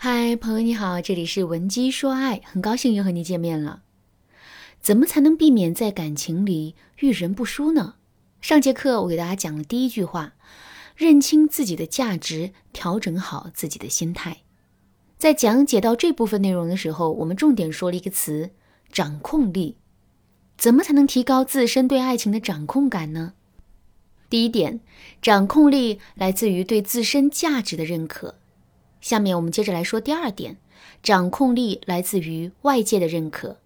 嗨，朋友你好，这里是文姬说爱，很高兴又和你见面了。怎么才能避免在感情里遇人不淑呢？上节课我给大家讲了第一句话，认清自己的价值，调整好自己的心态。在讲解到这部分内容的时候，我们重点说了一个词：掌控力。怎么才能提高自身对爱情的掌控感呢？第一点，掌控力来自于对自身价值的认可。下面我们接着来说第二点，掌控力来自于外界的认可。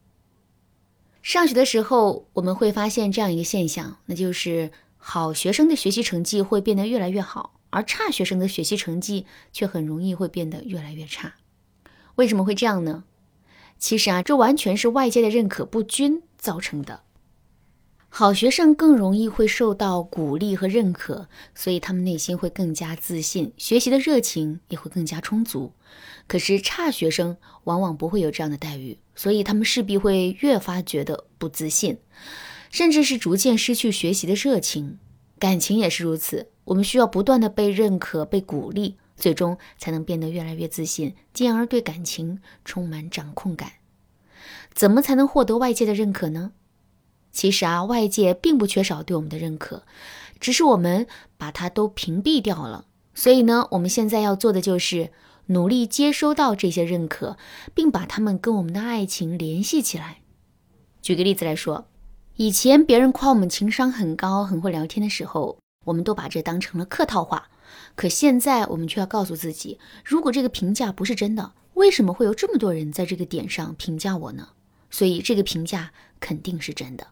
上学的时候，我们会发现这样一个现象，那就是好学生的学习成绩会变得越来越好，而差学生的学习成绩却很容易会变得越来越差。为什么会这样呢？其实啊，这完全是外界的认可不均造成的。好学生更容易会受到鼓励和认可，所以他们内心会更加自信，学习的热情也会更加充足。可是差学生往往不会有这样的待遇，所以他们势必会越发觉得不自信，甚至是逐渐失去学习的热情。感情也是如此，我们需要不断的被认可、被鼓励，最终才能变得越来越自信，进而对感情充满掌控感。怎么才能获得外界的认可呢？其实啊，外界并不缺少对我们的认可，只是我们把它都屏蔽掉了。所以呢，我们现在要做的就是努力接收到这些认可，并把它们跟我们的爱情联系起来。举个例子来说，以前别人夸我们情商很高、很会聊天的时候，我们都把这当成了客套话。可现在我们却要告诉自己，如果这个评价不是真的，为什么会有这么多人在这个点上评价我呢？所以这个评价肯定是真的。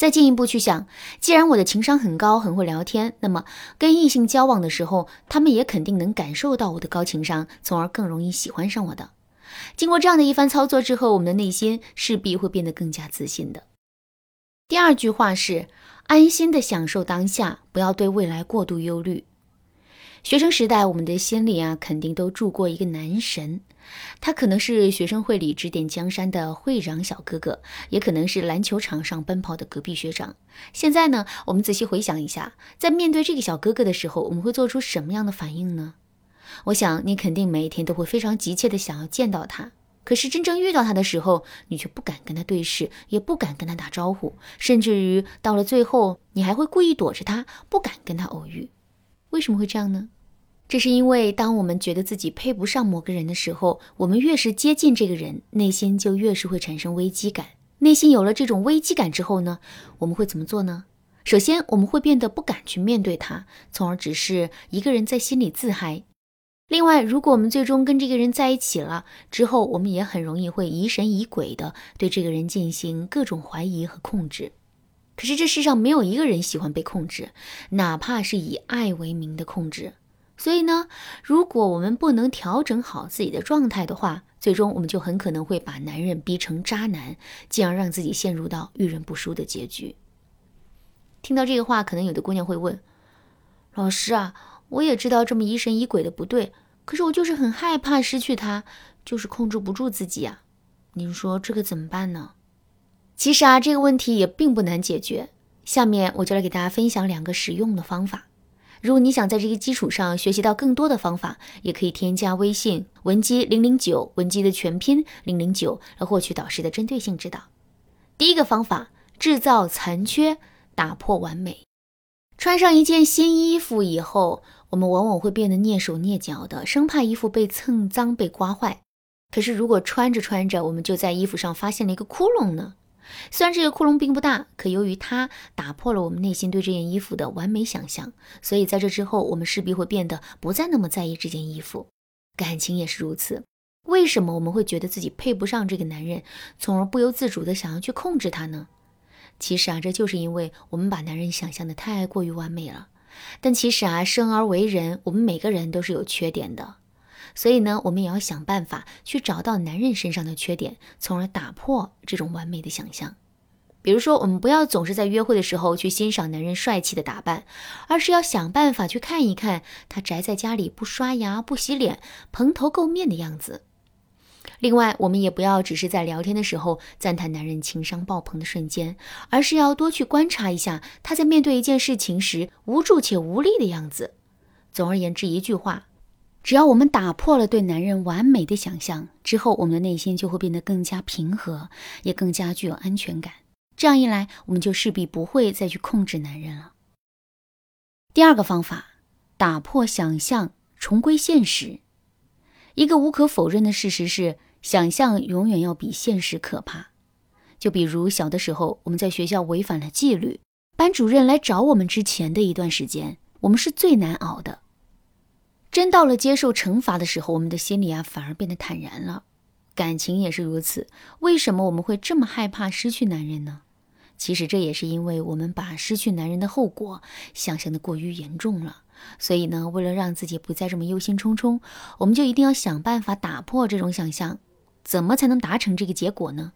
再进一步去想，既然我的情商很高，很会聊天，那么跟异性交往的时候，他们也肯定能感受到我的高情商，从而更容易喜欢上我的。经过这样的一番操作之后，我们的内心势必会变得更加自信的。第二句话是：安心的享受当下，不要对未来过度忧虑。学生时代，我们的心里啊，肯定都住过一个男神，他可能是学生会里指点江山的会长小哥哥，也可能是篮球场上奔跑的隔壁学长。现在呢，我们仔细回想一下，在面对这个小哥哥的时候，我们会做出什么样的反应呢？我想你肯定每一天都会非常急切的想要见到他，可是真正遇到他的时候，你却不敢跟他对视，也不敢跟他打招呼，甚至于到了最后，你还会故意躲着他，不敢跟他偶遇。为什么会这样呢？这是因为，当我们觉得自己配不上某个人的时候，我们越是接近这个人，内心就越是会产生危机感。内心有了这种危机感之后呢，我们会怎么做呢？首先，我们会变得不敢去面对他，从而只是一个人在心里自嗨。另外，如果我们最终跟这个人在一起了之后，我们也很容易会疑神疑鬼的对这个人进行各种怀疑和控制。可是这世上没有一个人喜欢被控制，哪怕是以爱为名的控制。所以呢，如果我们不能调整好自己的状态的话，最终我们就很可能会把男人逼成渣男，进而让自己陷入到遇人不淑的结局。听到这个话，可能有的姑娘会问：“老师啊，我也知道这么疑神疑鬼的不对，可是我就是很害怕失去他，就是控制不住自己啊。您说这可怎么办呢？”其实啊，这个问题也并不难解决。下面我就来给大家分享两个实用的方法。如果你想在这个基础上学习到更多的方法，也可以添加微信文姬零零九，文姬的全拼零零九，来获取导师的针对性指导。第一个方法，制造残缺，打破完美。穿上一件新衣服以后，我们往往会变得蹑手蹑脚的，生怕衣服被蹭脏、被刮坏。可是如果穿着穿着，我们就在衣服上发现了一个窟窿呢？虽然这个窟窿并不大，可由于它打破了我们内心对这件衣服的完美想象，所以在这之后，我们势必会变得不再那么在意这件衣服。感情也是如此。为什么我们会觉得自己配不上这个男人，从而不由自主的想要去控制他呢？其实啊，这就是因为我们把男人想象的太过于完美了。但其实啊，生而为人，我们每个人都是有缺点的。所以呢，我们也要想办法去找到男人身上的缺点，从而打破这种完美的想象。比如说，我们不要总是在约会的时候去欣赏男人帅气的打扮，而是要想办法去看一看他宅在家里不刷牙、不洗脸、蓬头垢面的样子。另外，我们也不要只是在聊天的时候赞叹男人情商爆棚的瞬间，而是要多去观察一下他在面对一件事情时无助且无力的样子。总而言之，一句话。只要我们打破了对男人完美的想象之后，我们的内心就会变得更加平和，也更加具有安全感。这样一来，我们就势必不会再去控制男人了。第二个方法，打破想象，重归现实。一个无可否认的事实是，想象永远要比现实可怕。就比如小的时候，我们在学校违反了纪律，班主任来找我们之前的一段时间，我们是最难熬的。真到了接受惩罚的时候，我们的心里啊反而变得坦然了。感情也是如此。为什么我们会这么害怕失去男人呢？其实这也是因为我们把失去男人的后果想象的过于严重了。所以呢，为了让自己不再这么忧心忡忡，我们就一定要想办法打破这种想象。怎么才能达成这个结果呢？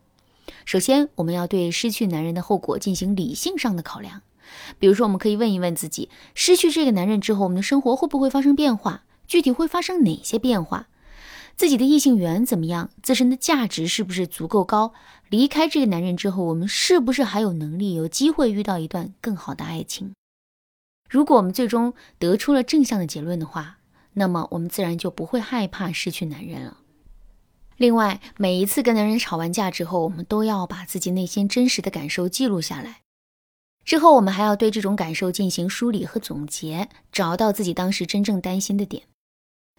首先，我们要对失去男人的后果进行理性上的考量。比如说，我们可以问一问自己：失去这个男人之后，我们的生活会不会发生变化？具体会发生哪些变化？自己的异性缘怎么样？自身的价值是不是足够高？离开这个男人之后，我们是不是还有能力、有机会遇到一段更好的爱情？如果我们最终得出了正向的结论的话，那么我们自然就不会害怕失去男人了。另外，每一次跟男人吵完架之后，我们都要把自己内心真实的感受记录下来。之后，我们还要对这种感受进行梳理和总结，找到自己当时真正担心的点。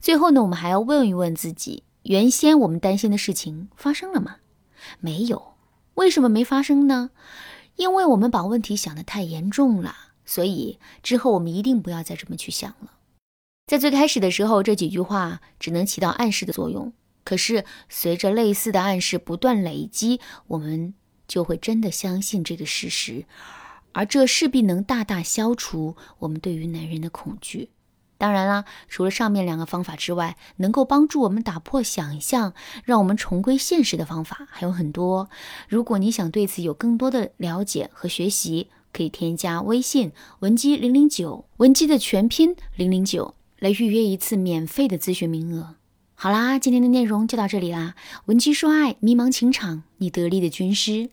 最后呢，我们还要问一问自己：原先我们担心的事情发生了吗？没有。为什么没发生呢？因为我们把问题想得太严重了。所以之后我们一定不要再这么去想了。在最开始的时候，这几句话只能起到暗示的作用。可是随着类似的暗示不断累积，我们就会真的相信这个事实。而这势必能大大消除我们对于男人的恐惧。当然啦，除了上面两个方法之外，能够帮助我们打破想象，让我们重归现实的方法还有很多。如果你想对此有更多的了解和学习，可以添加微信文姬零零九，文姬的全拼零零九，来预约一次免费的咨询名额。好啦，今天的内容就到这里啦。文姬说爱，迷茫情场，你得力的军师。